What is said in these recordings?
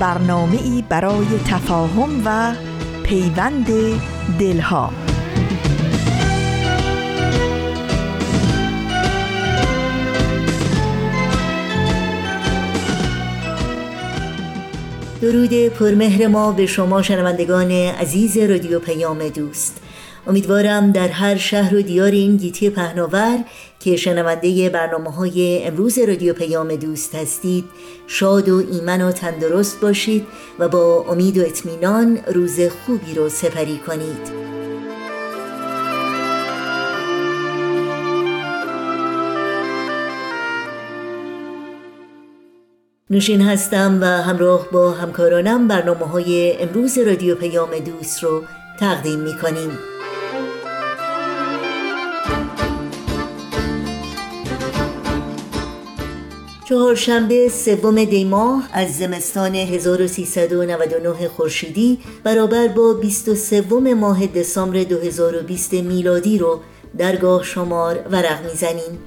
برنامه ای برای تفاهم و پیوند دلها. درود پرمهر ما به شما شنوندگان عزیز رادیو پیام دوست. امیدوارم در هر شهر و دیار این گیتی پهناور که شنونده برنامه های امروز رادیو پیام دوست هستید شاد و ایمن و تندرست باشید و با امید و اطمینان روز خوبی رو سپری کنید. نوشین هستم و همراه با همکارانم برنامه های امروز رادیو پیام دوست رو تقدیم می کنیم چهارشنبه سوم دی ماه از زمستان 1399 خورشیدی برابر با 23 ماه دسامبر 2020 میلادی رو درگاه شمار ورق می‌زنیم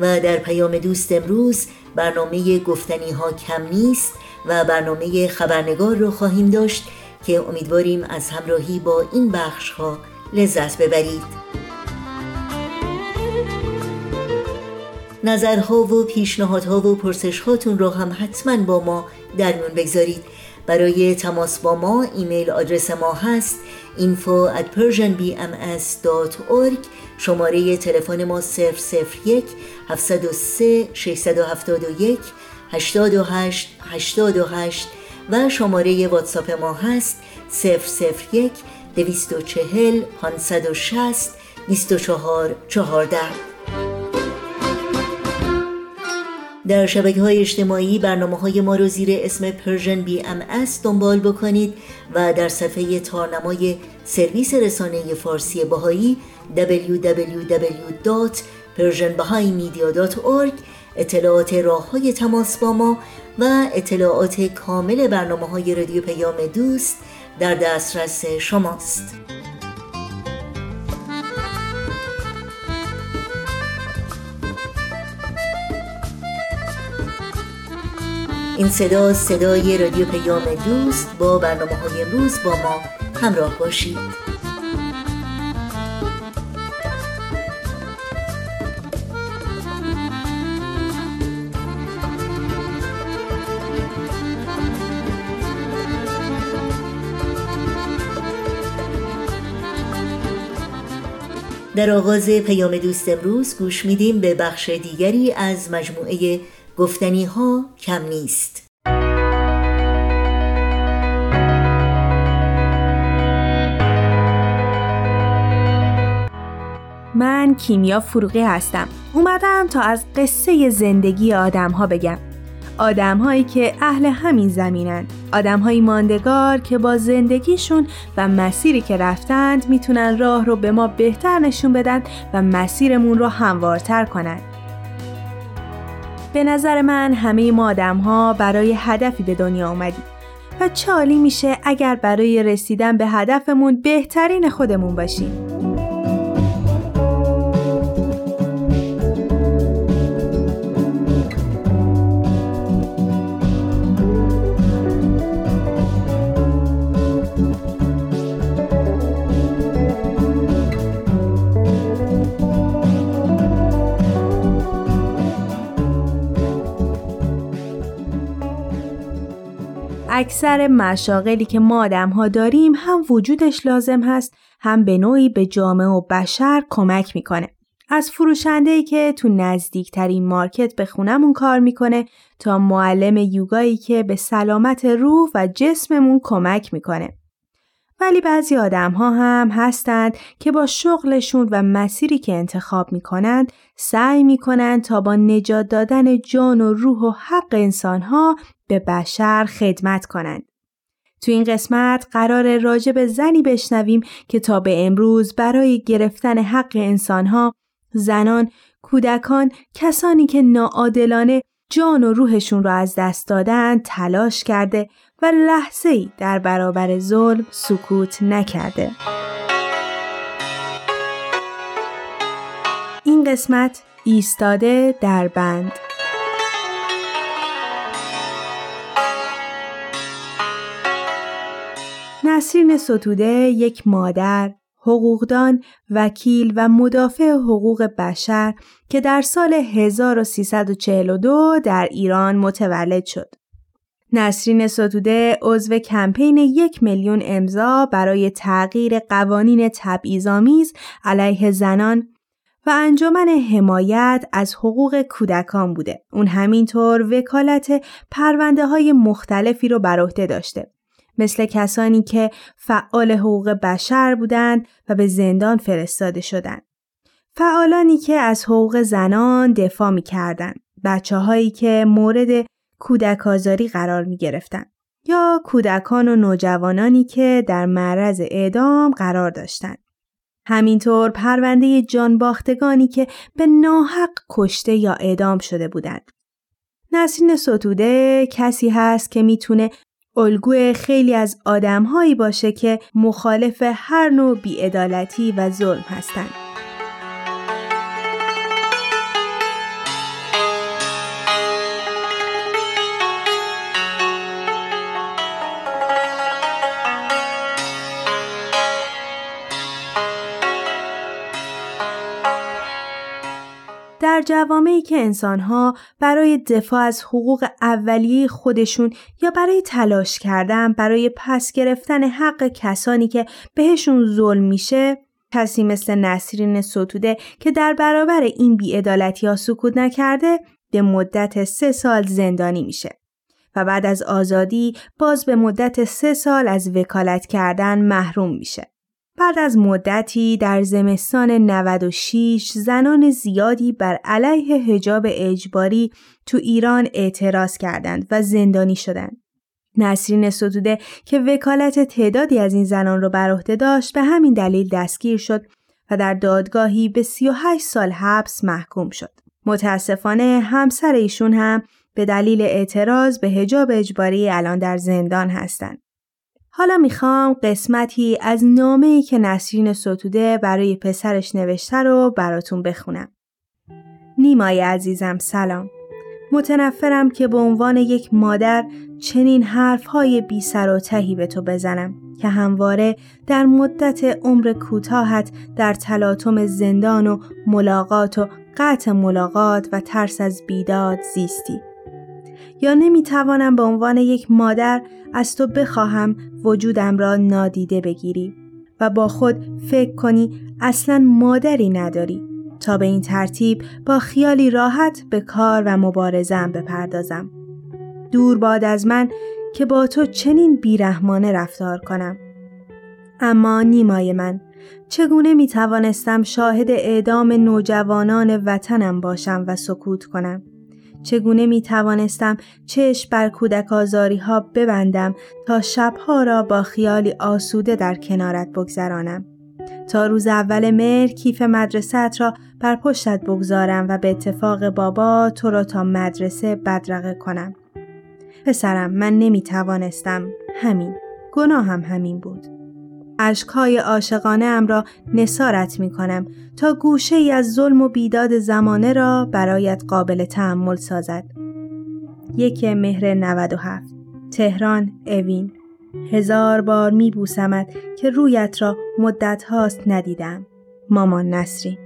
و در پیام دوست امروز برنامه گفتنی ها کم نیست و برنامه خبرنگار رو خواهیم داشت که امیدواریم از همراهی با این بخش ها لذت ببرید. نظرها و پیشنهادها و پرسش هاتون رو هم حتما با ما در میون بگذارید. برای تماس با ما ایمیل آدرس ما هست info at persianbms.org شماره تلفن ما 001 703 671 828 828 و شماره واتساپ ما هست 001 240 560 24 14 در شبکه های اجتماعی برنامه های ما رو زیر اسم Persian B دنبال بکنید و در صفحه تارنمای سرویس رسانه فارسی بهائی www.persianbahaimedia.org اطلاعات راه های تماس با ما و اطلاعات کامل برنامه های رادیو پیام دوست در دسترس شماست. این صدا صدای رادیو پیام دوست با برنامه های امروز با ما همراه باشید. در آغاز پیام دوست امروز گوش میدیم به بخش دیگری از مجموعه گفتنی ها کم نیست. من کیمیا فروغی هستم. اومدم تا از قصه زندگی آدم ها بگم. آدم هایی که اهل همین زمینن. آدم های ماندگار که با زندگیشون و مسیری که رفتند می‌تونن راه رو به ما بهتر نشون بدن و مسیرمون رو هموارتر کنند. به نظر من همه ما آدم ها برای هدفی به دنیا اومدیم و چالی میشه اگر برای رسیدن به هدفمون بهترین خودمون باشیم. اکثر مشاغلی که ما آدم ها داریم هم وجودش لازم هست هم به نوعی به جامعه و بشر کمک می‌کنه. از فروشنده که تو نزدیکترین مارکت به خونمون کار می‌کنه تا معلم یوگایی که به سلامت روح و جسممون کمک می‌کنه. ولی بعضی آدم ها هم هستند که با شغلشون و مسیری که انتخاب می کنند سعی می کنند تا با نجات دادن جان و روح و حق انسان ها به بشر خدمت کنند. تو این قسمت قرار راجع به زنی بشنویم که تا به امروز برای گرفتن حق انسان ها زنان، کودکان، کسانی که ناعادلانه جان و روحشون را از دست دادن تلاش کرده و لحظه ای در برابر ظلم سکوت نکرده. این قسمت ایستاده در بند نسرین ستوده یک مادر، حقوقدان، وکیل و مدافع حقوق بشر که در سال 1342 در ایران متولد شد. نسرین ستوده عضو کمپین یک میلیون امضا برای تغییر قوانین تبعیض‌آمیز علیه زنان و انجمن حمایت از حقوق کودکان بوده. اون همینطور وکالت پرونده های مختلفی رو بر عهده داشته. مثل کسانی که فعال حقوق بشر بودند و به زندان فرستاده شدند. فعالانی که از حقوق زنان دفاع می کردن. که مورد کودک آزاری قرار می گرفتن. یا کودکان و نوجوانانی که در معرض اعدام قرار داشتند. همینطور پرونده جانباختگانی که به ناحق کشته یا اعدام شده بودند. نسرین ستوده کسی هست که می‌تونه الگوی خیلی از آدمهایی باشه که مخالف هر نوع بیعدالتی و ظلم هستند. در جوامعی که انسانها برای دفاع از حقوق اولیه خودشون یا برای تلاش کردن برای پس گرفتن حق کسانی که بهشون ظلم میشه کسی مثل نسرین ستوده که در برابر این بیعدالتی ها سکوت نکرده به مدت سه سال زندانی میشه و بعد از آزادی باز به مدت سه سال از وکالت کردن محروم میشه. بعد از مدتی در زمستان 96 زنان زیادی بر علیه هجاب اجباری تو ایران اعتراض کردند و زندانی شدند. نسرین ستوده که وکالت تعدادی از این زنان را بر عهده داشت به همین دلیل دستگیر شد و در دادگاهی به 38 سال حبس محکوم شد. متاسفانه همسر ایشون هم به دلیل اعتراض به هجاب اجباری الان در زندان هستند. حالا می‌خوام قسمتی از نامه‌ای که نسرین ستوده برای پسرش نوشته رو براتون بخونم. نیمای عزیزم سلام. متنفرم که به عنوان یک مادر چنین حرفهای بی سر و تهی به تو بزنم که همواره در مدت عمر کوتاهت در تلاطم زندان و ملاقات و قطع ملاقات و ترس از بیداد زیستی. یا نمی‌توانم به عنوان یک مادر از تو بخواهم وجودم را نادیده بگیری و با خود فکر کنی اصلا مادری نداری تا به این ترتیب با خیالی راحت به کار و مبارزم بپردازم. دور باد از من که با تو چنین بیرحمانه رفتار کنم. اما نیمای من چگونه می توانستم شاهد اعدام نوجوانان وطنم باشم و سکوت کنم؟ چگونه می توانستم چشم بر کودک آزاری ها ببندم تا شبها را با خیالی آسوده در کنارت بگذرانم. تا روز اول مهر کیف مدرسه را بر پشتت بگذارم و به اتفاق بابا تو را تا مدرسه بدرقه کنم. پسرم من نمی توانستم همین. گناهم همین بود. اشکهای عاشقانه ام را نسارت می کنم تا گوشه ای از ظلم و بیداد زمانه را برایت قابل تحمل سازد. یک مهر 97 تهران اوین هزار بار می بوسمت که رویت را مدت هاست ندیدم. مامان نصری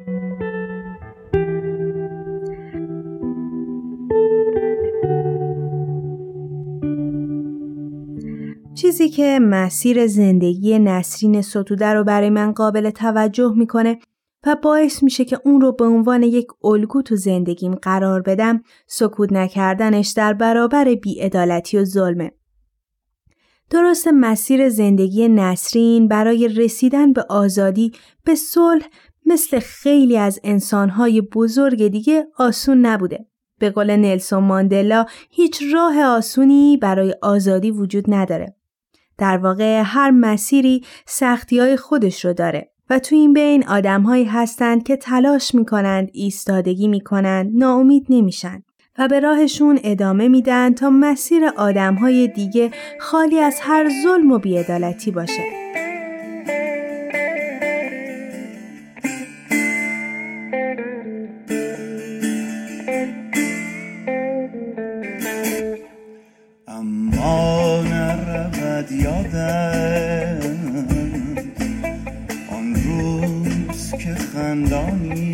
چیزی که مسیر زندگی نسرین ستوده رو برای من قابل توجه می‌کنه و باعث میشه که اون رو به عنوان یک الگو تو زندگیم قرار بدم سکوت نکردنش در برابر بیعدالتی و ظلمه. درست مسیر زندگی نسرین برای رسیدن به آزادی به صلح مثل خیلی از انسانهای بزرگ دیگه آسون نبوده. به قول نلسون ماندلا هیچ راه آسونی برای آزادی وجود نداره. در واقع هر مسیری سختی های خودش رو داره و تو این بین آدمهایی هستند که تلاش می‌کنند ایستادگی می‌کنند ناامید نمیشن و به راهشون ادامه میدن تا مسیر آدمهای دیگه خالی از هر ظلم و بیعدالتی باشه. and on you.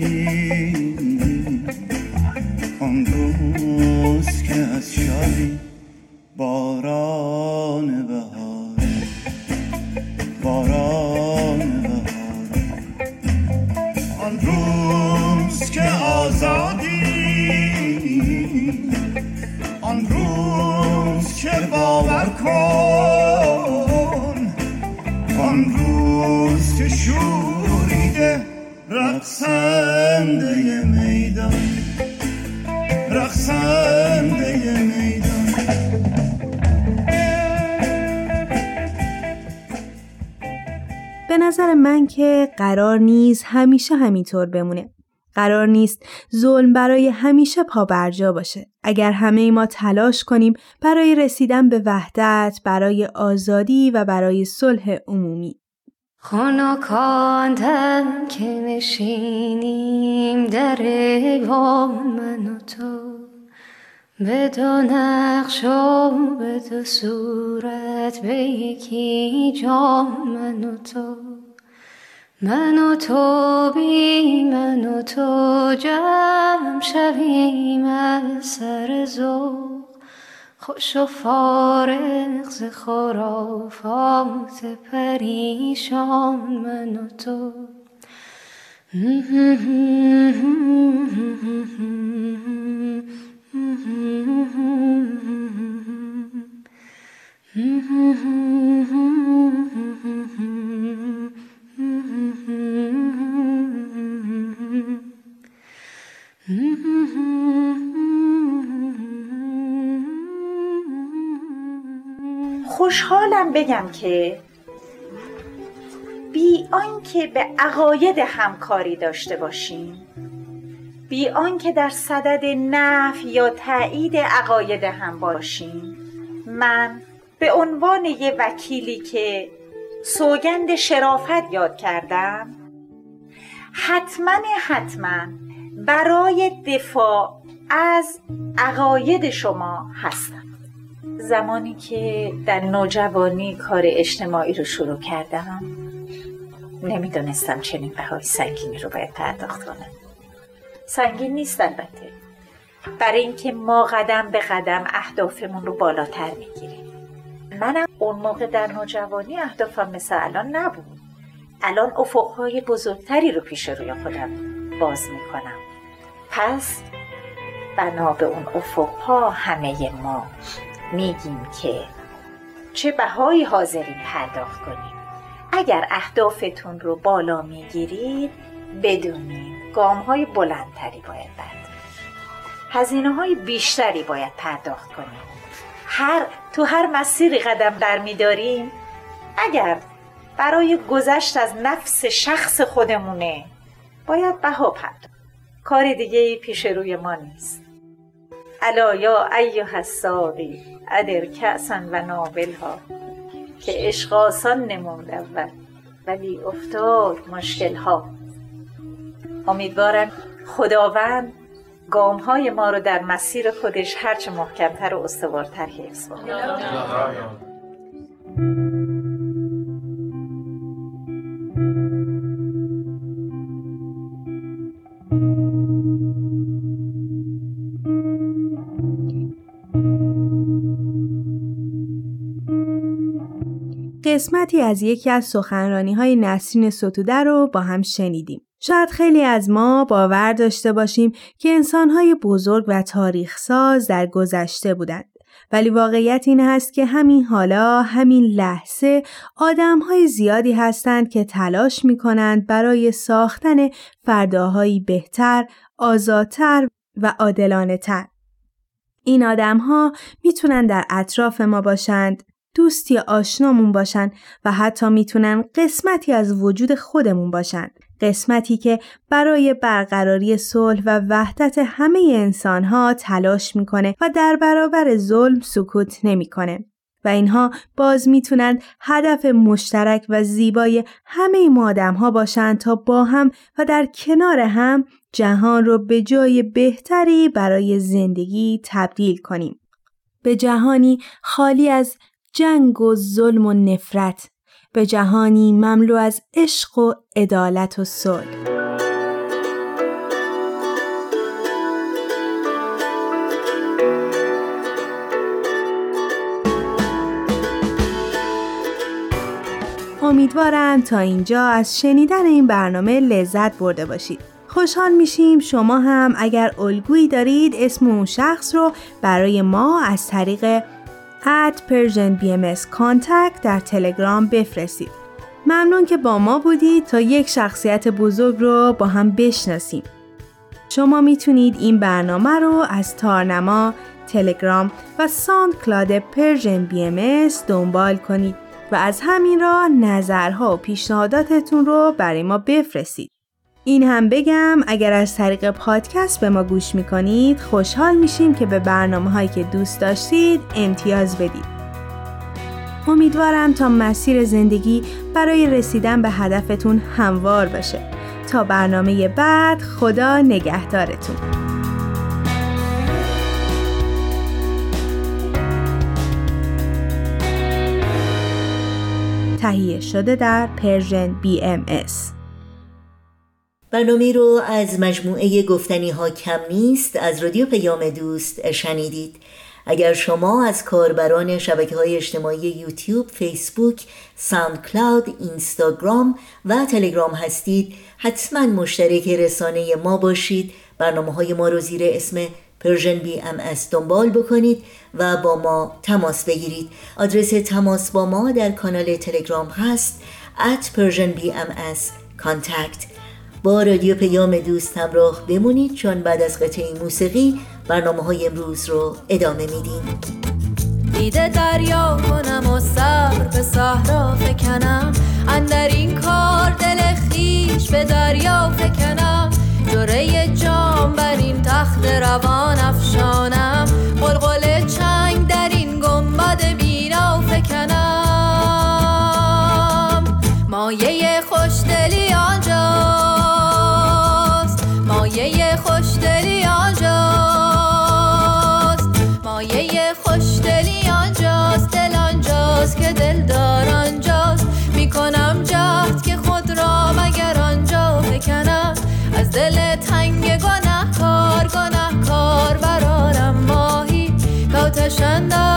به نظر من که قرار نیست همیشه همینطور بمونه. قرار نیست ظلم برای همیشه پا برجا باشه. اگر همه ما تلاش کنیم برای رسیدن به وحدت، برای آزادی و برای صلح عمومی. خانکاندم که نشینیم در من و تو. به دو نقش و به دو صورت به یکی جام من و تو. من و تو بی من و تو جمع شویم از سر زوق خوش و فارغ ز خرافات پریشان من و تو. خوشحالم بگم که بی آنکه به عقاید همکاری داشته باشیم بی آنکه در صدد نف یا تایید عقاید هم باشیم. من به عنوان یه وکیلی که سوگند شرافت یاد کردم حتما حتما برای دفاع از عقاید شما هستم. زمانی که در نوجوانی کار اجتماعی رو شروع کردم نمی‌دونستم چنین بهای سنگینی رو باید پرداخت کنم. سنگین نیست البته. برای اینکه ما قدم به قدم اهدافمون رو بالاتر می‌گیریم. منم اون موقع در نوجوانی اهدافم مثل الان نبود. الان افقهای بزرگتری رو پیش روی خودم باز می‌کنم. پس بنا به اون افقها همه ما میگیم که چه بهایی حاضرین پرداخت کنیم. اگر اهدافتون رو بالا می‌گیرید بدونید گام های بلندتری باید برد هزینه های بیشتری باید پرداخت کنیم. هر تو هر مسیری قدم برمیداریم اگر برای گذشت از نفس شخص خودمونه باید بها پرداخت. کار دیگه پیش روی ما نیست. الا یا ایها الساقی ادر کعسن و ها که عشق آسان نمود اول ولی افتاد مشکل ها امیدوارم خداوند گام های ما رو در مسیر خودش هرچه محکمتر و استوارتر حفظ کنه. قسمتی از یکی از سخنرانی های نسرین ستوده رو با هم شنیدیم. شاید خیلی از ما باور داشته باشیم که انسانهای بزرگ و تاریخ ساز در گذشته بودند. ولی واقعیت این هست که همین حالا همین لحظه آدم های زیادی هستند که تلاش می کنند برای ساختن فرداهایی بهتر، آزادتر و عادلانه تر. این آدم ها می‌تونن در اطراف ما باشند، دوستی آشنامون باشند و حتی می‌تونن قسمتی از وجود خودمون باشند. قسمتی که برای برقراری صلح و وحدت همه انسان ها تلاش می‌کنه و در برابر ظلم سکوت نمی‌کنه. و اینها باز می‌تونند هدف مشترک و زیبای همه ما آدم ها باشند تا با هم و در کنار هم جهان رو به جای بهتری برای زندگی تبدیل کنیم. به جهانی خالی از جنگ و ظلم و نفرت به جهانی مملو از عشق و عدالت و صلح امیدوارم تا اینجا از شنیدن این برنامه لذت برده باشید. خوشحال میشیم شما هم اگر الگویی دارید اسم اون شخص رو برای ما از طریق at Persian BMS Contact در تلگرام بفرستید. ممنون که با ما بودید تا یک شخصیت بزرگ رو با هم بشناسیم. شما می‌تونید این برنامه رو از تارنما، تلگرام و SoundCloud Persian BM دنبال کنید و از همین راه نظرها و پیشنهاداتتون رو برای ما بفرستید. این هم بگم اگر از طریق پادکست به ما گوش می‌کنید خوشحال میشیم که به برنامه هایی که دوست داشتید امتیاز بدید. امیدوارم تا مسیر زندگی برای رسیدن به هدفتون هموار باشه. تا برنامه بعد خدا نگهدارتون. تهیه شده در پرژن BMS برنامه رو از مجموعه گفتنی ها کم نیست از رادیو پیام دوست شنیدید. اگر شما از کاربران شبکه های اجتماعی یوتیوب، فیسبوک، SoundCloud، اینستاگرام و تلگرام هستید حتما مشترک رسانه ما باشید. برنامه های ما رو زیر اسم Persian BMS دنبال بکنید و با ما تماس بگیرید. آدرس تماس با ما در کانال تلگرام هست at Persian BMS contact. با رادیو پیام دوست همراه بمونید چون بعد از قطعه موسیقی برنامه های امروز رو ادامه میدیم. دیده دریا کنم و صبر به صحرا فکنم. اندر این کار دل خیش به دریا فکنم. جره جام بر این تخت روان افشانم. قلقل 全都。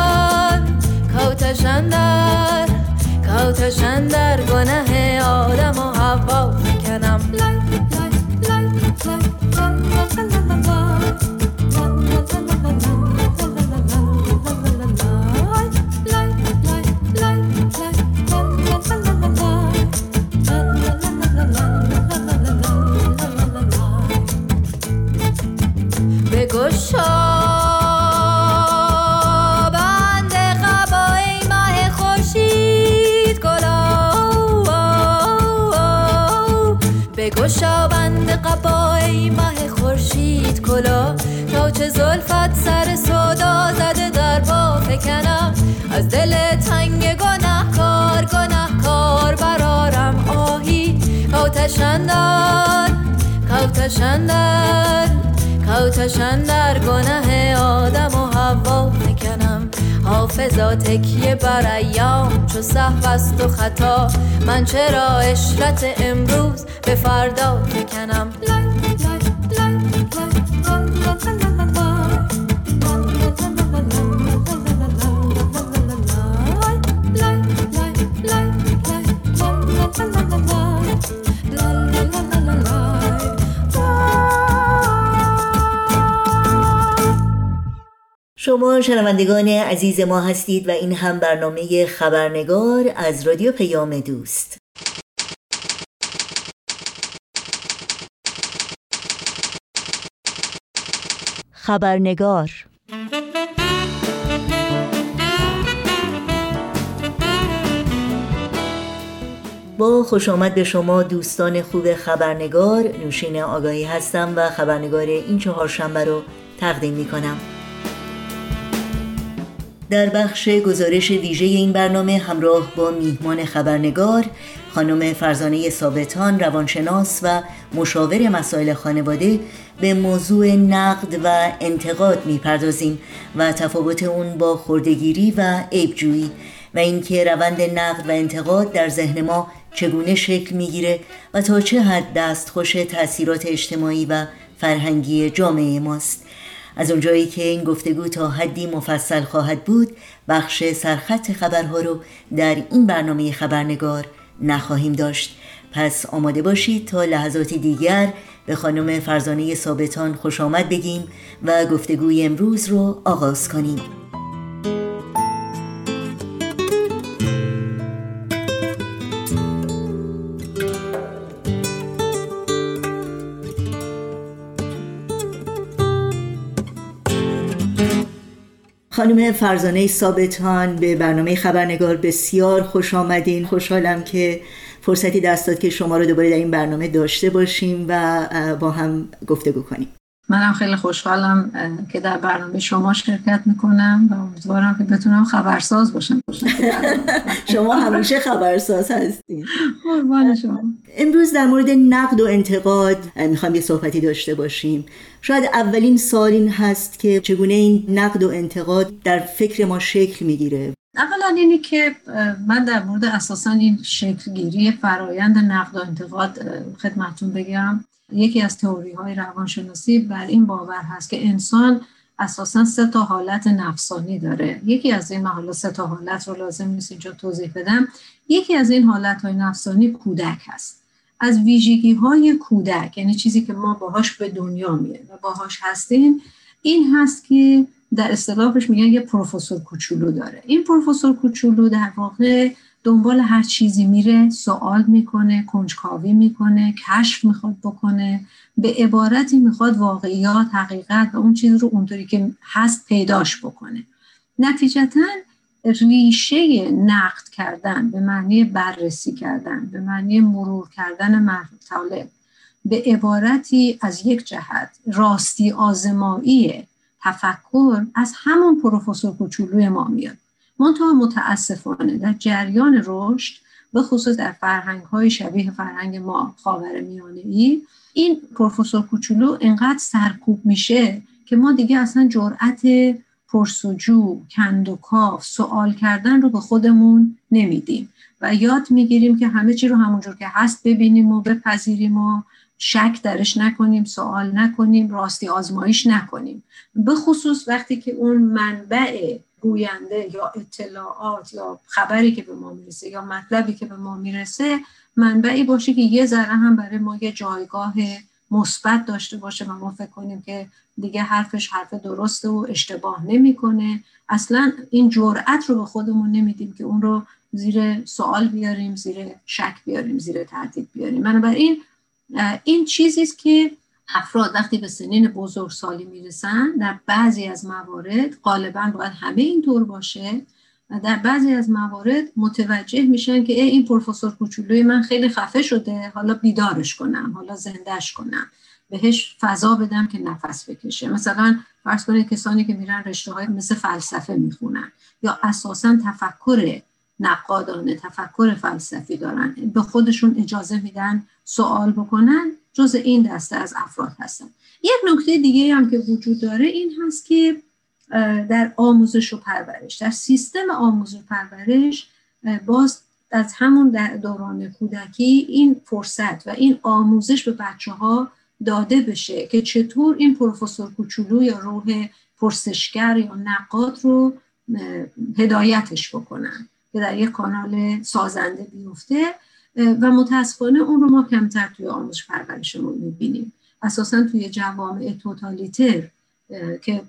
کوتشندر کوتشندر گناه آدم و هوا فکنم حافظا تکیه بر ایام چو صحب است و خطا. من چرا اشرت امروز به فردا بکنم شما شنوندگان عزیز ما هستید و این هم برنامه خبرنگار از رادیو پیام دوست. خبرنگار. با خوش آمد به شما دوستان خوب خبرنگار نوشین آگاهی هستم و خبرنگار این چهارشنبه رو تقدیم می کنم در بخش گزارش ویژه این برنامه همراه با میهمان خبرنگار خانم فرزانه ثابتان روانشناس و مشاور مسائل خانواده به موضوع نقد و انتقاد می‌پردازیم و تفاوت اون با خردگیری و عیبجویی و اینکه روند نقد و انتقاد در ذهن ما چگونه شکل می‌گیره و تا چه حد دستخوش تاثیرات اجتماعی و فرهنگی جامعه ماست. از اونجایی که این گفتگو تا حدی مفصل خواهد بود بخش سرخط خبرها رو در این برنامه خبرنگار نخواهیم داشت. پس آماده باشید تا لحظات دیگر به خانم فرزانه ثابتان خوش آمد بگیم و گفتگوی امروز رو آغاز کنیم. خانم فرزانه ثابتان به برنامه خبرنگار بسیار خوش آمدین. خوشحالم که فرصتی دست داد که شما رو دوباره در این برنامه داشته باشیم و با هم گفتگو کنیم. منم خیلی خوشحالم که در برنامه شما شرکت می‌کنم و امیدوارم که بتونم خبرساز باشم. شما همیشه خبرساز هستین قربان شما. امروز در مورد نقد و انتقاد می‌خوام یه صحبتی داشته باشیم. شاید اولین سال این هست که چگونه این نقد و انتقاد در فکر ما شکل می‌گیره. اولا اینی که من در مورد اساسا این شکلگیری فرایند نقد و انتقاد خدمتون بگم. یکی از تئوری های روانشناسی بر این باور هست که انسان اساسا سه تا حالت نفسانی داره. یکی از این حالا سه تا حالت رو لازم نیست اینجا توضیح بدم. یکی از این حالت های نفسانی کودک هست. از ویژگی های کودک یعنی چیزی که ما باهاش به دنیا میه و باهاش هستیم این هست که در اصطلاحش میگن یه پروفسور کوچولو داره. این پروفسور کوچولو در واقع دنبال هر چیزی میره سوال می‌کنه کنجکاوی می‌کنه کشف می‌خواد بکنه به عبارتی می‌خواد واقعیات حقیقت و اون چیز رو اونطوری که هست پیداش بکنه. نتیجتا ریشه نقد کردن به معنی بررسی کردن به معنی مرور کردن مطالب به عبارتی از یک جهت راستی آزمایی تفکر از همون پروفسور کوچولوی ما میاد. منتها متاسفانه در جریان رشد به خصوص در فرهنگ های شبیه فرهنگ ما خاور میانه ای این پروفسور کوچولو انقدر سرکوب میشه که ما دیگه اصلا جرأت پرسجو کند و کاف سوال کردن رو به خودمون نمیدیم. و یاد می‌گیریم که همه چی رو همونجور که هست ببینیم و بپذیریم و شک درش نکنیم سوال نکنیم راستی آزمایش نکنیم. به خصوص وقتی که اون منبع گوینده یا اطلاعات یا خبری که به ما می‌رسه یا مطلبی که به ما می‌رسه منبعی باشه که یه ذره هم برای ما یه جایگاه مثبت داشته باشه و ما فکر کنیم که دیگه حرفش حرف درسته و اشتباه نمی‌کنه. اصلا این جرأت رو به خودمون نمیدیم که اون رو زیر سوال بیاریم زیر شک بیاریم زیر تردید بیاریم. بنابراین این چیزی است که افراد وقتی به سنین بزرگسالی می‌رسن در بعضی از موارد غالبا باید همه اینطور باشه و در بعضی از موارد متوجه میشن که ای این پروفسور کوچولوی من خیلی خفه شده حالا بیدارش کنم حالا زندهش کنم. بهش فضا بدم که نفس بکشه. مثلا فرض کنید کسانی که میرن رشته های مثل فلسفه می‌خونن یا اساسا تفکر نقادانه تفکر فلسفی دارن به خودشون اجازه میدن سوال بکنن جز این دسته از افراد هستن. یک نکته دیگه هم که وجود داره این هست که در آموزش و پرورش در سیستم آموزش و پرورش باز از همون دوران کودکی این فرصت و این آموزش به بچه ها داده بشه که چطور این پروفسور کوچولو یا روح پرسشگر یا نقاد رو هدایتش بکنن که در یک کانال سازنده بیفته. و متاسفانه اون رو ما کمتر توی آموزش پرورشمون می‌بینیم. اساسا توی جوامع توتالیتر که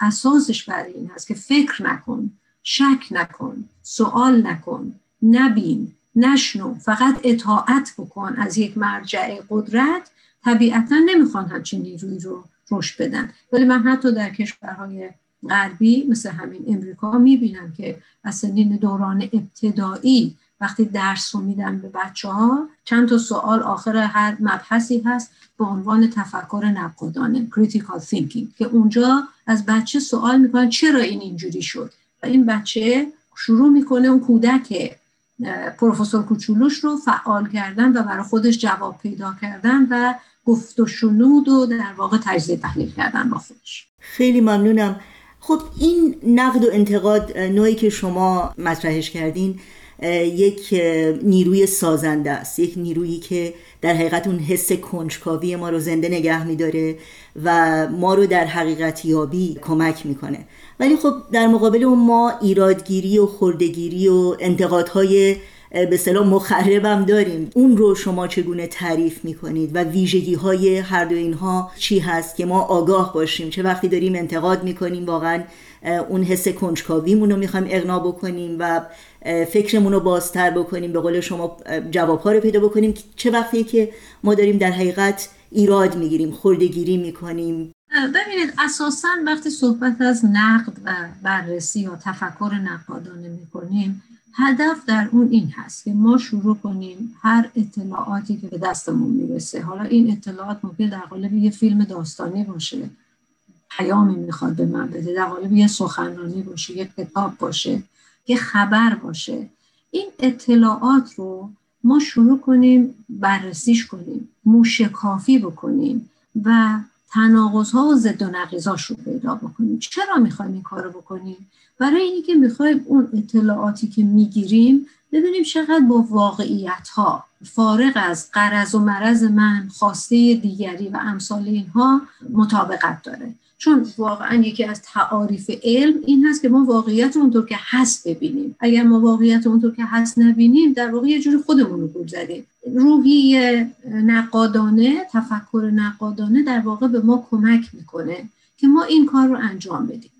اساسش بر این هست که فکر نکن شک نکن سوال نکن نبین نشنو فقط اطاعت بکن از یک مرجع قدرت. طبیعتا نمی‌خوان همچین نیروی رو رشد بدن. ولی من حتی در کشورهای غربی مثل همین امریکا می‌بینم که از سنین دوران ابتدایی وقتی درس رو میدن به بچه ها چند تا سوال آخر هر مبحثی هست به عنوان تفکر نقادانه critical thinking که اونجا از بچه سوال می‌کنن چرا این اینجوری شد؟ و این بچه شروع می‌کنه اون کودک پروفسور کوچولوش رو فعال کردن و برای خودش جواب پیدا کردن و گفت و شنود و در واقع تجزیه تحلیل کردن با خودش. خیلی ممنونم. خب این نقد و انتقاد نوعی که شما مطرحش کردین یک نیروی سازنده است. یک نیرویی که در حقیقت اون حس کنجکاوی ما رو زنده نگه میداره و ما رو در حقیقت یابی کمک می‌کنه. ولی خب در مقابل اون ما ایرادگیری و خردگیری و انتقادهای به صلاح مخربم داریم. اون رو شما چگونه تعریف می‌کنید و ویژگی های هر دو اینها چی هست که ما آگاه باشیم؟ چه وقتی داریم انتقاد می‌کنیم واقعا اون حس کنجکاویمون رو می‌خوایم اقنا بکنیم و فکرمون رو بازتر بکنیم به قول شما جوابها رو پیدا بکنیم. چه وقتی که ما داریم در حقیقت ایراد می‌گیریم خردگیری می‌کنیم؟ ببینید اساسا وقتی صحبت از نقد و بررسی یا تفکر نقادانه می‌کنیم هدف در اون این هست که ما شروع کنیم هر اطلاعاتی که به دستمون می‌رسه. حالا این اطلاعات ممکن در قالب یه فیلم داستانی باشه پیامی می‌خواد به من بده در قالب یه سخنرانی باشه یه کتاب باشه. یه خبر باشه. این اطلاعات رو ما شروع کنیم بررسیش کنیم موشکافی بکنیم و تناقض ها و ضد و نقیضاش رو پیدا بکنیم. چرا می‌خوایم این کار رو بکنیم؟ برای اینی که می‌خوایم اون اطلاعاتی که می‌گیریم ببینیم چقدر با واقعیت ها فارغ از قرض و مرض من خواسته دیگری و امثال اینها مطابقت داره. چون واقعا یکی از تعاریف علم این هست که ما واقعیت اونطور که هست ببینیم. اگر ما واقعیت اونطور که هست نبینیم در واقع یه جوری خودمون رو گول زدیم. روحی نقادانه تفکر نقادانه در واقع به ما کمک می‌کنه که ما این کار رو انجام بدیم.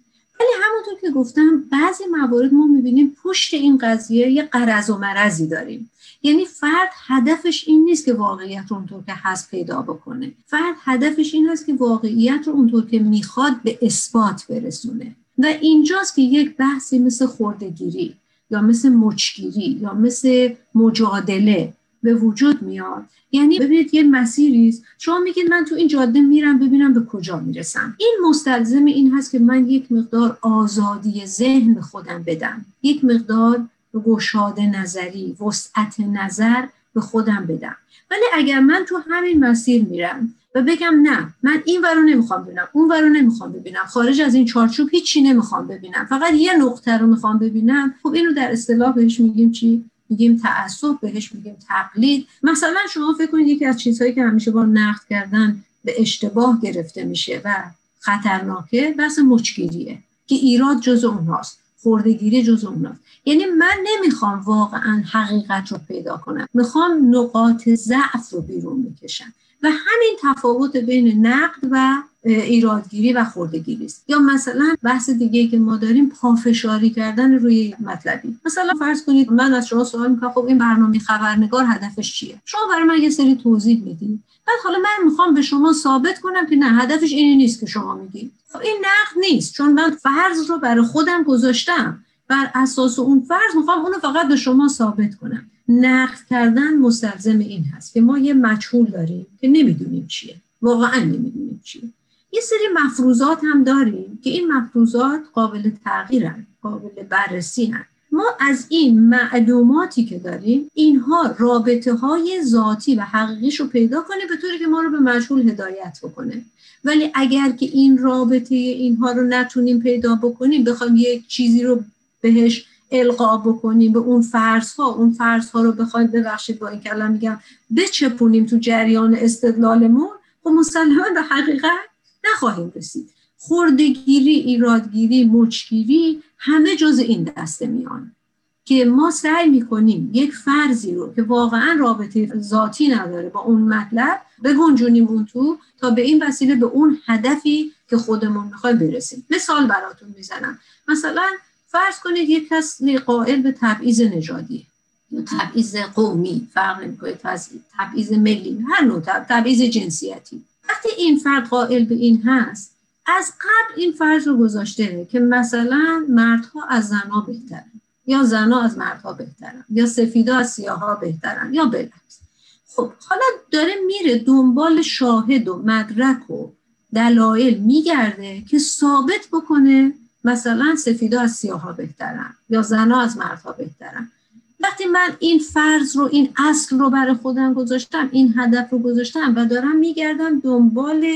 ولی همونطور که گفتم بعضی موارد ما می‌بینیم پشت این قضیه یه قرض و مرضی داریم. یعنی فرد هدفش این نیست که واقعیت رو اونطور که هست پیدا بکنه. فرد هدفش این هست که واقعیت رو اونطور که می‌خواد به اثبات برسونه. و اینجاست که یک بحثی مثل خوردگیری یا مثل مچگیری یا مثل مجادله به وجود میاد. یعنی ببینید یه مسیری شما میگید من تو این جاده میرم ببینم به کجا می‌رسم. این مستلزم این هست که من یک مقدار آزادی ذهن به خودم بدم. یک مقدار گشاده نظری وسعت نظر به خودم بدم. ولی اگر من تو همین مسیر میرم و بگم نه من این ورو نمی‌خوام ببینم اون ورو نمی‌خوام ببینم خارج از این چارچوب هیچی نمی‌خوام ببینم فقط یه نقطه رو می‌خوام ببینم. خب اینو در اصطلاح بهش میگیم چی؟ میگیم تعصب بهش میگیم تقلید. مثلا شما فکر کنید یکی از چیزهایی که همیشه با نقد کردن به اشتباه گرفته میشه و خطرناکه بحث مچگیریه که ایراد جز اونهاست خوردگیری جز اوناست یعنی من نمی‌خوام واقعا حقیقت رو پیدا کنم. می‌خوام نقاط ضعف رو بیرون بکشم. و همین تفاوت بین نقد و ایرادگیری و خوردگیری است یا مثلا بحث دیگه که ما داریم پافشاری کردن روی مطلبی. مثلا فرض کنید من از شما سوال می‌کنم خب این برنامه خبرنگار هدفش چیه؟ شما برای من یه سری توضیح می‌دید بعد حالا من می‌خوام به شما ثابت کنم که نه هدفش اینی نیست که شما میگید خب این نقد نیست چون من فرض رو برای خودم گذاشتم. بر اساس اون فرض می‌خوام اونو فقط به شما ثابت کنم. نقد کردن مستلزم این هست که ما یه مجهول داریم که نمی‌دونیم چیه. واقعا نمی‌دونیم چیه. یه سری مفروضات هم داریم که این مفروضات قابل تغییرن قابل بررسی هن. ما از این معلوماتی که داریم اینها رابطه های ذاتی و حقیقیش رو پیدا کنه به طوری که ما رو به مجهول هدایت بکنه. ولی اگر که این رابطه اینها رو نتونیم پیدا بکنیم بخوایم یک چیزی رو بهش القا بکنیم به اون فرض ها اون فرض ها رو بخوایم ببخشید با این کلمه میگم بچپونیم تو جریان استدلالمون خب مسلما به حقیقت نخواهیم رسید. خوردگیری ایرادگیری مچگیری همه جز این دسته میان که ما سعی می‌کنیم یک فرضی رو که واقعا رابطه ذاتی نداره با اون مطلب بگنجونیم اون تو تا به این وسیله به اون هدفی که خودمون می‌خوایم برسیم. مثال براتون می‌زنم. مثلا فرض کنید یک کس قائل به تبعیض نژادی. یا تبعیض قومی فرق نمی‌کنه تبعیض ملی هر نوع تبعیض جنسیتی. وقتی این فرد قائل به این هست از قبل این فرض رو گذاشته که مثلا مردها از زنها بهترن یا زنها از مردها بهترن یا سفیدا از سیاها بهترن یا بالعکس خب حالا داره میره دنبال شاهد و مدرک و دلایل میگرده که ثابت بکنه مثلا سفیدا از سیاها بهترن یا زنها از مردها بهترن. وقتی من این فرض رو این اصل رو برای خودم گذاشتم این هدف رو گذاشتم و دارم میگردم دنبال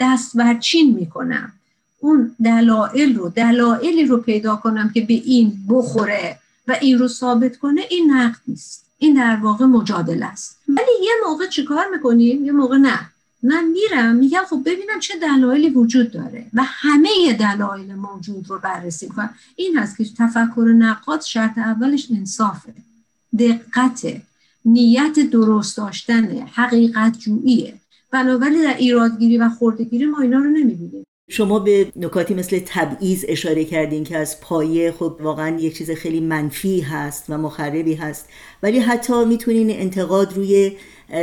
دست برچین می‌کنم. اون دلایل رو دلایلی رو پیدا کنم که به این بخوره و این رو ثابت کنه این نقد نیست. این در واقع مجادله است. ولی یه موقع چیکار می‌کنیم؟ یه موقع نه. من میرم میگم خب ببینم چه دلایلی وجود داره و همه دلایل موجود رو بررسی کنم. این هست که تفکر نقاد شرط اولش انصافه دقت نیت درست داشتن حقیقت جوییه. بنابراین در ایرادگیری و خوردگیری ما اینا رو نمی‌بینیم. شما به نکاتی مثل تبعیض اشاره کردین که از پایه خب واقعا یک چیز خیلی منفی هست و مخربی هست ولی حتی می‌تونین انتقاد روی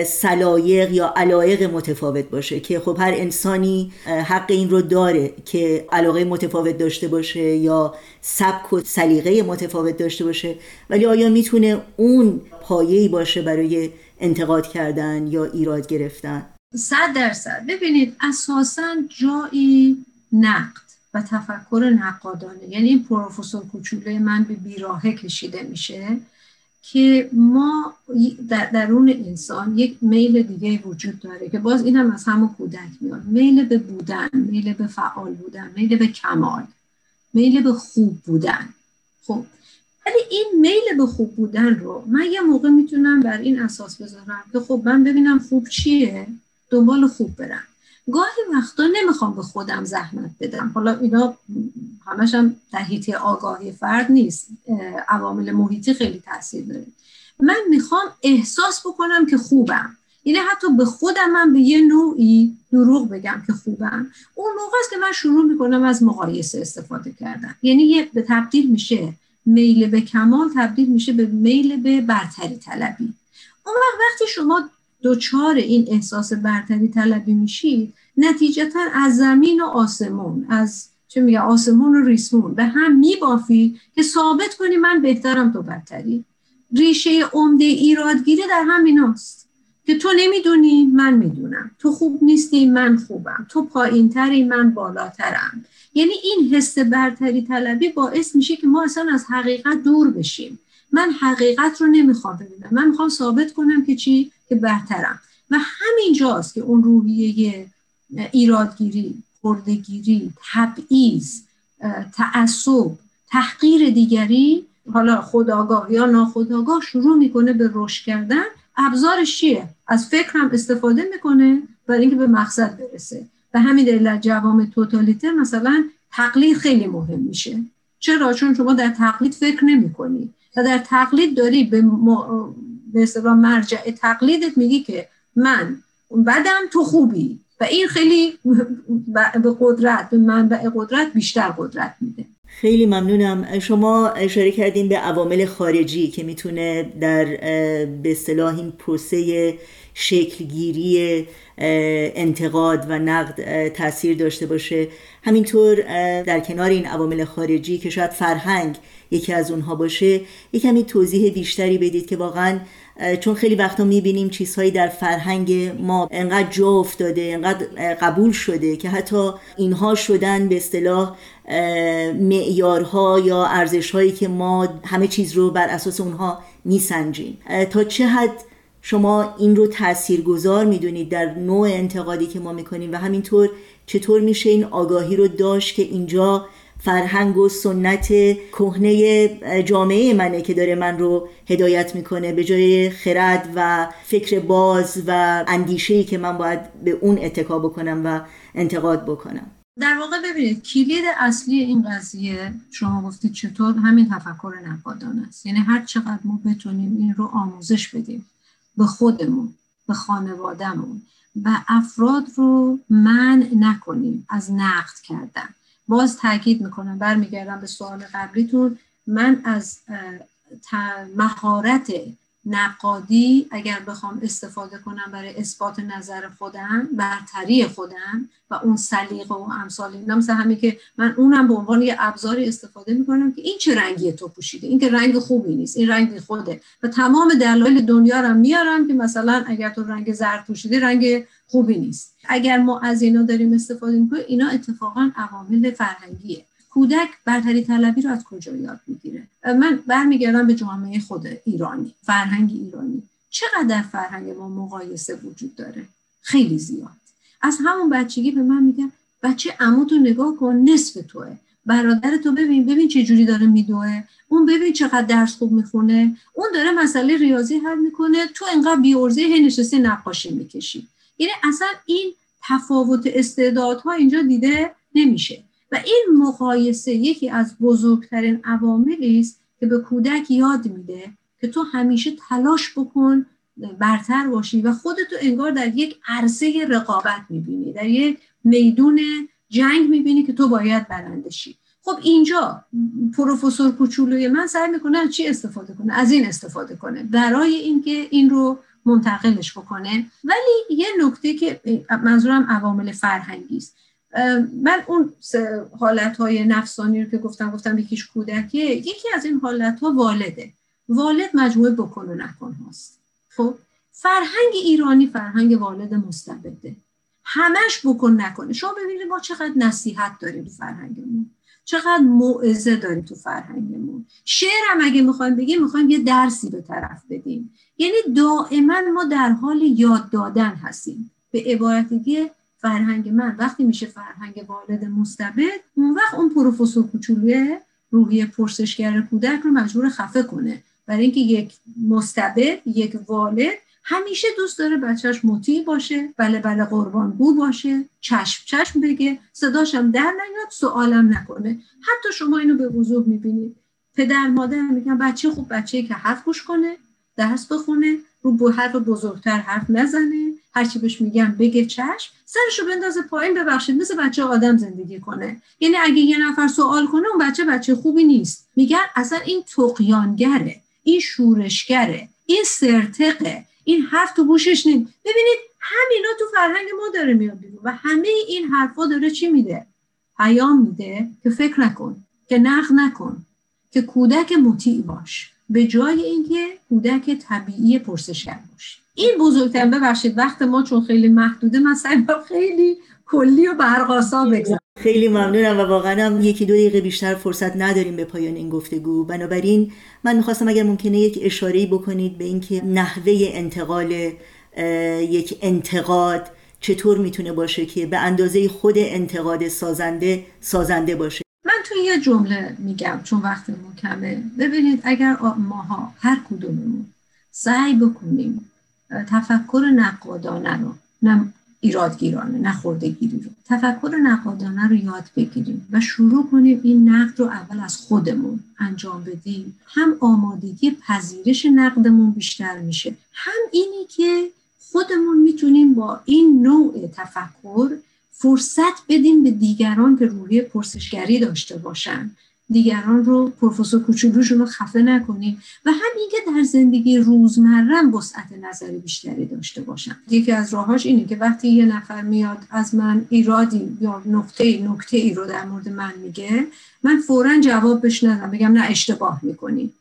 سلایق یا علایق متفاوت باشه که خب هر انسانی حق این رو داره که علاقه متفاوت داشته باشه یا سبک و سلیقه متفاوت داشته باشه ولی آیا می‌تونه اون پایه‌ای باشه برای انتقاد کردن یا ایراد گرفتن؟ صد درصد. ببینید اساسا جایی نقد و تفکر نقادانه. یعنی این پروفسور کوچوله من به بیراهه کشیده میشه. که ما در درون انسان یک میل دیگه وجود داره که باز این هم از همون کودک میاد. میل به بودن میل به فعال بودن میل به کمال میل به خوب بودن. خب ولی این میل به خوب بودن رو من یه موقع می‌تونم بر این اساس بذارم که خب من ببینم خوب چیه دنبال خوب برم. گاهی وقتا نمی‌خوام به خودم زحمت بدم. حالا اینا همش هم تحییط آگاهی فرد نیست. عوامل محیطی خیلی تاثیر داره. من می‌خوام احساس بکنم که خوبم. یعنی حتی به خودم من به یه نوعی دروغ بگم که خوبم. اون موقع است که من شروع می‌کنم از مقایسه استفاده کردن. یعنی یه به تبدیل میشه میل به کمال تبدیل میشه به میل به برتری طلبی. اون وقت وقتی شما دوچار این احساس برتری طلبی میشید نتیجتا از زمین و آسمون از چه میگه آسمون و ریسمون. به هم میبافی که ثابت کنی من بهترم تو برتری ریشه عمده ایرادگیری در همیناست که تو نمی‌دونی من می‌دونم. تو خوب نیستی من خوبم. تو پایینتری من بالاترم. یعنی این حس برتری طلبی باعث میشه که ما اصلا از حقیقت دور بشیم. من حقیقت رو نمی‌خوام ببینم. من می‌خوام ثابت کنم که چی؟ که برترم. و همین جاست که اون روحیه ایرادگیری خردگیری تبعیض تعصب تحقیر دیگری حالا خداگاه یا ناخداگاه شروع می‌کنه به رشد کردن. ابزارش چیه؟ از فکر هم استفاده می‌کنه برای اینکه به مقصد برسه. و همین دلیل جوام توتالیتر مثلا تقلید خیلی مهم میشه. چرا؟ چون شما در تقلید فکر نمی کنی و در تقلید داری به, به مرجع تقلیدت میگی که من بدم تو خوبی. و این خیلی به قدرت به منبع قدرت بیشتر قدرت میده. خیلی ممنونم. شما اشاره کردین به عوامل خارجی که می‌تونه در به اصطلاح این پروسه شکلگیری انتقاد و نقد تاثیر داشته باشه. همینطور در کنار این عوامل خارجی که شاید فرهنگ یکی از اونها باشه یک کمی توضیح بیشتری بدید که واقعا چون خیلی وقتا می‌بینیم چیزهایی در فرهنگ ما انقدر جا افتاده انقدر قبول شده که حتی اینها شدن به اصطلاح معیارها یا ارزشهایی که ما همه چیز رو بر اساس اونها میسنجیم. تا چه حد شما این رو تأثیر گذار می‌دونید در نوع انتقادی که ما می‌کنیم و همینطور چطور میشه این آگاهی رو داشت که اینجا فرهنگ و سنت کهنه جامعه منه که داره من رو هدایت می‌کنه به جای خرد و فکر باز و اندیشه‌ای که من باید به اون اتکا بکنم و انتقاد بکنم. در واقع ببینید کلید اصلی این قضیه شما گفتید چطور همین تفکر نقادانه است. یعنی هر چقدر ما بتونیم این رو آموزش بدیم. به خودمون به خانوادهمون. و افراد رو من نکنیم از نقد کردن. باز تاکید می‌کنم برمیگردم به سوال قبلیتون. من از مهارت نقادی اگر بخوام استفاده کنم برای اثبات نظر خودم برتری خودم و اون سلیقه و امثال اینا مثل همین که من اونم به عنوان یه ابزاری استفاده می‌کنم که این چه رنگی تو پوشیده؟ این که رنگ خوبی نیست این رنگ خوده. و تمام دلایل دنیا رو میارم که مثلا اگر تو رنگ زرد پوشیده رنگ خوبی نیست. اگر ما از اینا داریم استفاده می‌کنیم اینا اتفاقا عوامل فرهنگیه. کودک برتری طلبی رو از کجا یاد می‌گیره؟ من برمیگردم به جامعه خود ایرانی فرهنگ ایرانی. چقدر فرهنگ ما مقایسه وجود داره؟ خیلی زیاد. از همون بچگی به من میگن بچه عمو تو نگاه کن نصف توه. برادر تو ببین ببین چه جوری داره میدوه. اون ببین چقدر درس خوب می‌خونه. اون داره مسئله ریاضی حل می‌کنه. تو انقدر بی ارزه هی نقاشی می‌کشی. یعنی اصلا این تفاوت استعدادها اینجا دیده نمیشه. و این مقایسه یکی از بزرگترین عواملی است که به کودک یاد میده که تو همیشه تلاش بکن برتر باشی و خودتو انگار در یک عرصه رقابت می‌بینی در یک میدون جنگ می‌بینی که تو باید برنده شی. خب اینجا پروفسور کوچولوی من سعی می‌کنه چی استفاده کنه؟ از این استفاده کنه برای اینکه این رو منتقلش بکنه. ولی یه نکته که منظورم عوامل فرهنگی است. من اون حالت های نفسانی رو که گفتم گفتم یکیش کودکه یکی از این حالت ها والده. والد مجموعه بکن و نکن هاست. خب؟ فرهنگ ایرانی فرهنگ والد مستبده. همش بکن نکنه. شما ببینید ما چقدر نصیحت داریم تو فرهنگمون. چقدر موعظه داریم تو فرهنگمون. شعر هم اگه می‌خوایم بگیم می‌خوایم یه درسی به طرف بدیم. یعنی دائما ما در حال یاد دادن هستیم. به عبارت دیگه فرهنگ من وقتی میشه فرهنگ والد مستبد اون وقت اون پروفسور کوچولوی روحی پرسشگر کودک رو مجبور خفه کنه. برای اینکه یک مستبد یک والد همیشه دوست داره بچهش مطیع باشه بله بله قربانگو باشه چشم چشم بگه صداشم در نیاد سوالم نکنه. حتی شما اینو به وضوح می‌بینید. پدر مادر میگن بچه خوب بچه که حرف گوش کنه درس بخونه رو حرف بزرگتر حرف نزنه. هرچی بهش میگم بگه چشم. سرشو بندازه پایین ببخشید. مثل بچه آدم زندگی کنه. یعنی اگه یه نفر سوال کنه اون بچه بچه خوبی نیست. میگن اصلا این تقیانگره این شورشگره این سرتقه. این حرف تو گوشش نیم. ببینید همینا تو فرهنگ ما داره میاد بیرون و همه این حرفا داره چی میده؟ پیام میده که فکر نکن که نقد نکن که کودک مطیع باش. به جای اینکه کودک طبیعی پرسشگر باشه این بزرگترین ببخشید وقت ما چون خیلی محدوده من سعی خیلی کلی و برقاسا بگذارم. خیلی ممنونم و واقعا هم یکی دو دقیقه بیشتر فرصت نداریم به پایان این گفتگو. بنابراین من می‌خواستم اگر ممکنه یک اشاره بکنید به اینکه نحوه انتقال یک انتقاد چطور می‌تونه باشه که به اندازه خود انتقاد سازنده سازنده باشه. توی یه جمله میگم چون وقت کمه ببینید اگر ماها هر کدوممون سعی بکنیم تفکر نقادانه رو نه ایرادگیرانه نه خوردگیری رو تفکر نقادانه رو یاد بگیریم و شروع کنیم این نقد رو اول از خودمون انجام بدیم. هم آمادگی پذیرش نقدمون بیشتر میشه هم اینی که خودمون می‌تونیم با این نوع تفکر فرصت بدیم به دیگران که روحی پرسشگری داشته باشن. دیگران رو پروفسور کوچولوشون رو خفه نکنیم و همین که در زندگی روزمره وسعت نظری بیشتری داشته باشن. یکی از راهاش اینه که وقتی یه نفر میاد از من ایرادی یا نکته نکته ای رو در مورد من میگه من فورا جواب بش ندم بگم نه اشتباه می‌کنی.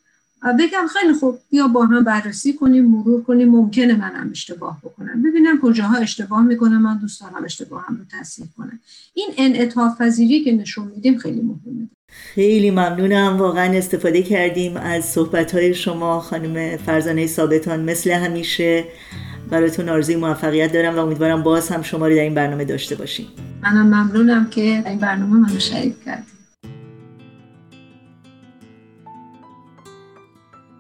بگم خیلی خوب بیا با هم بررسی کنیم مرور کنیم ممکنه منم اشتباه بکنم. ببینم کجاها اشتباه می‌کنم من دوست دارم اشتباه هم رو تصحیح کنم. این انعطاف پذیری که نشون میدیم خیلی مهمه. خیلی ممنونم. واقعا استفاده کردیم از صحبت های شما خانم فرزانه ثابتان مثل همیشه. براتون آرزوی موفقیت دارم و امیدوارم باز هم شما رو در این برنامه داشته باشیم. منم ممنونم که این برنامه منو شریک کردیم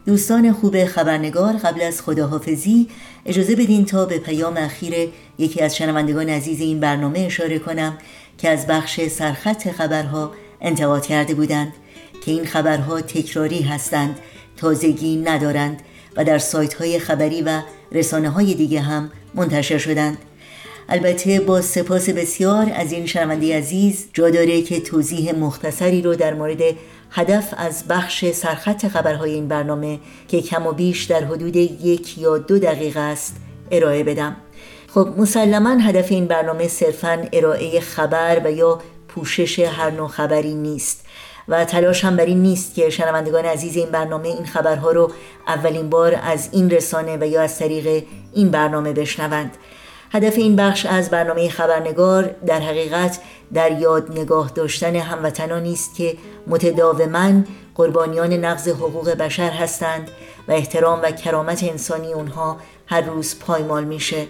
دوستان خوب خبرنگار قبل از خداحافظی اجازه بدین تا به پیام اخیر یکی از شنوندگان عزیز این برنامه اشاره کنم که از بخش سرخط خبرها انتقاد کرده بودند که این خبرها تکراری هستند تازگی ندارند و در سایت های خبری و رسانه های دیگه هم منتشر شدند. البته با سپاس بسیار از این شنونده عزیز جا داره که توضیح مختصری رو در مورد هدف از بخش سرخط خبرهای این برنامه که کم و بیش در حدود یک یا دو دقیقه است ارائه بدم. خب مسلما هدف این برنامه صرفا ارائه خبر و یا پوشش هر نوع خبری نیست. و تلاش هم بر این نیست که شنوندگان عزیز این برنامه این خبرها رو اولین بار از این رسانه و یا از طریق این برنامه بشنوند. هدف این بخش از برنامه خبرنگار در حقیقت در یاد نگاه داشتن هموطنانی است که متداوما قربانیان نقض حقوق بشر هستند و احترام و کرامت انسانی اونها هر روز پایمال میشه.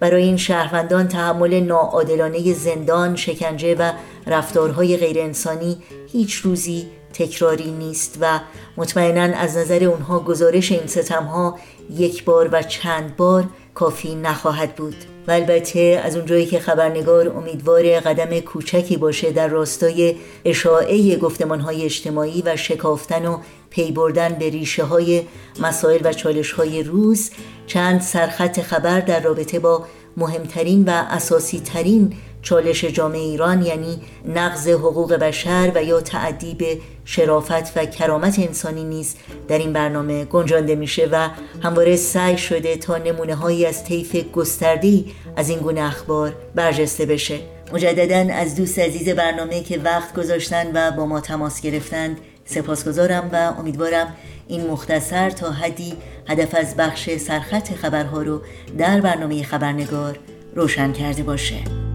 برای این شهروندان تحمل ناعادلانه زندان، شکنجه و رفتارهای غیرانسانی هیچ روزی تکراری نیست و مطمئنا از نظر اونها گزارش این ستمها یک بار و چند بار کافی نخواهد بود. و البته از اونجایی که خبرنگار امیدوار قدم کوچکی باشه در راستای اشاعه گفتمان های اجتماعی و شکافتن و پی بردن به ریشه های مسائل و چالش های روز چند سرخط خبر در رابطه با مهمترین و اساسی ترین چالش جامعه ایران یعنی نقض حقوق بشر و یا تعدی به شرافت و کرامت انسانی نیز در این برنامه گنجانده میشه و همواره سعی شده تا نمونه هایی از طیف گستردی از این گونه اخبار برجسته بشه. مجددا از دوست عزیز برنامه که وقت گذاشتن و با ما تماس گرفتند سپاسگزارم و امیدوارم این مختصر تا حدی هدف از بخش سرخط خبرها رو در برنامه خبرنگار روشن کرده باشه.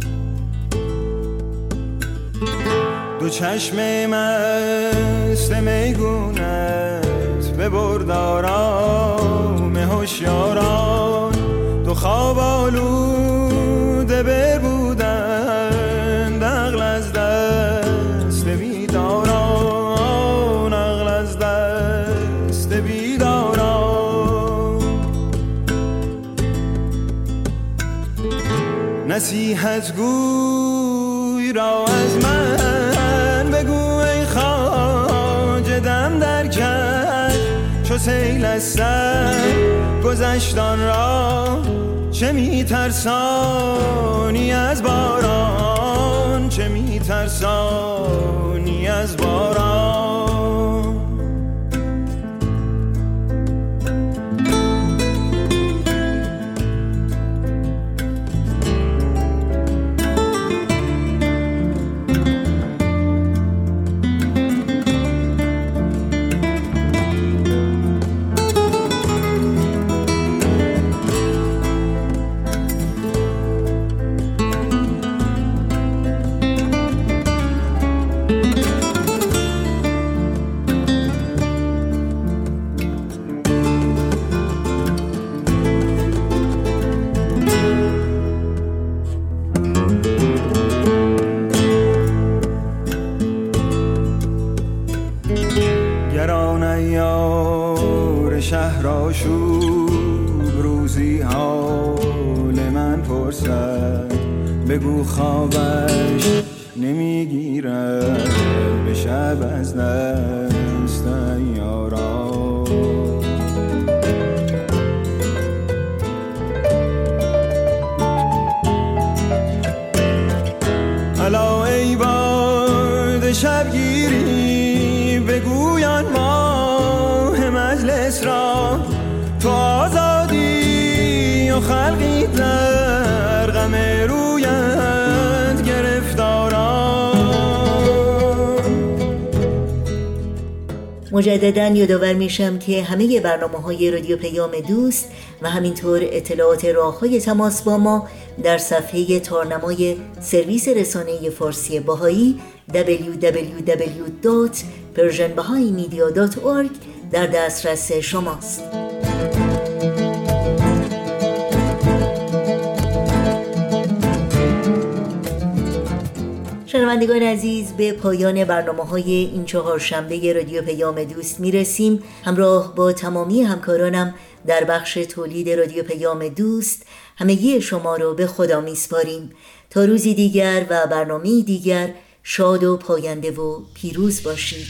دو چشم مست میگونت به بردارام هوشیاران. دو خواب آلوده ببودن عقل از دست بیداران عقل از دست بیداران. نصیحت گوی را سیل از سر گذشتان را چه میترسانی از باران؟ چه میترسانی؟ خلقی در غم رویت گرفتاران مجددا یادآور میشم که همه برنامه های رادیو پیام دوست و همینطور اطلاعات راه های تماس با ما در صفحه تارنمای سرویس رسانه فارسی باهایی www.persianbahaimedia.org در دسترس شماست. شنوندگان عزیز به پایان برنامه های این چهار شنبه رادیو پیام دوست می رسیم همراه با تمامی همکارانم در بخش تولید رادیو پیام دوست همگی شما رو به خدا می سپاریم تا روزی دیگر و برنامه دیگر شاد و پاینده و پیروز باشید.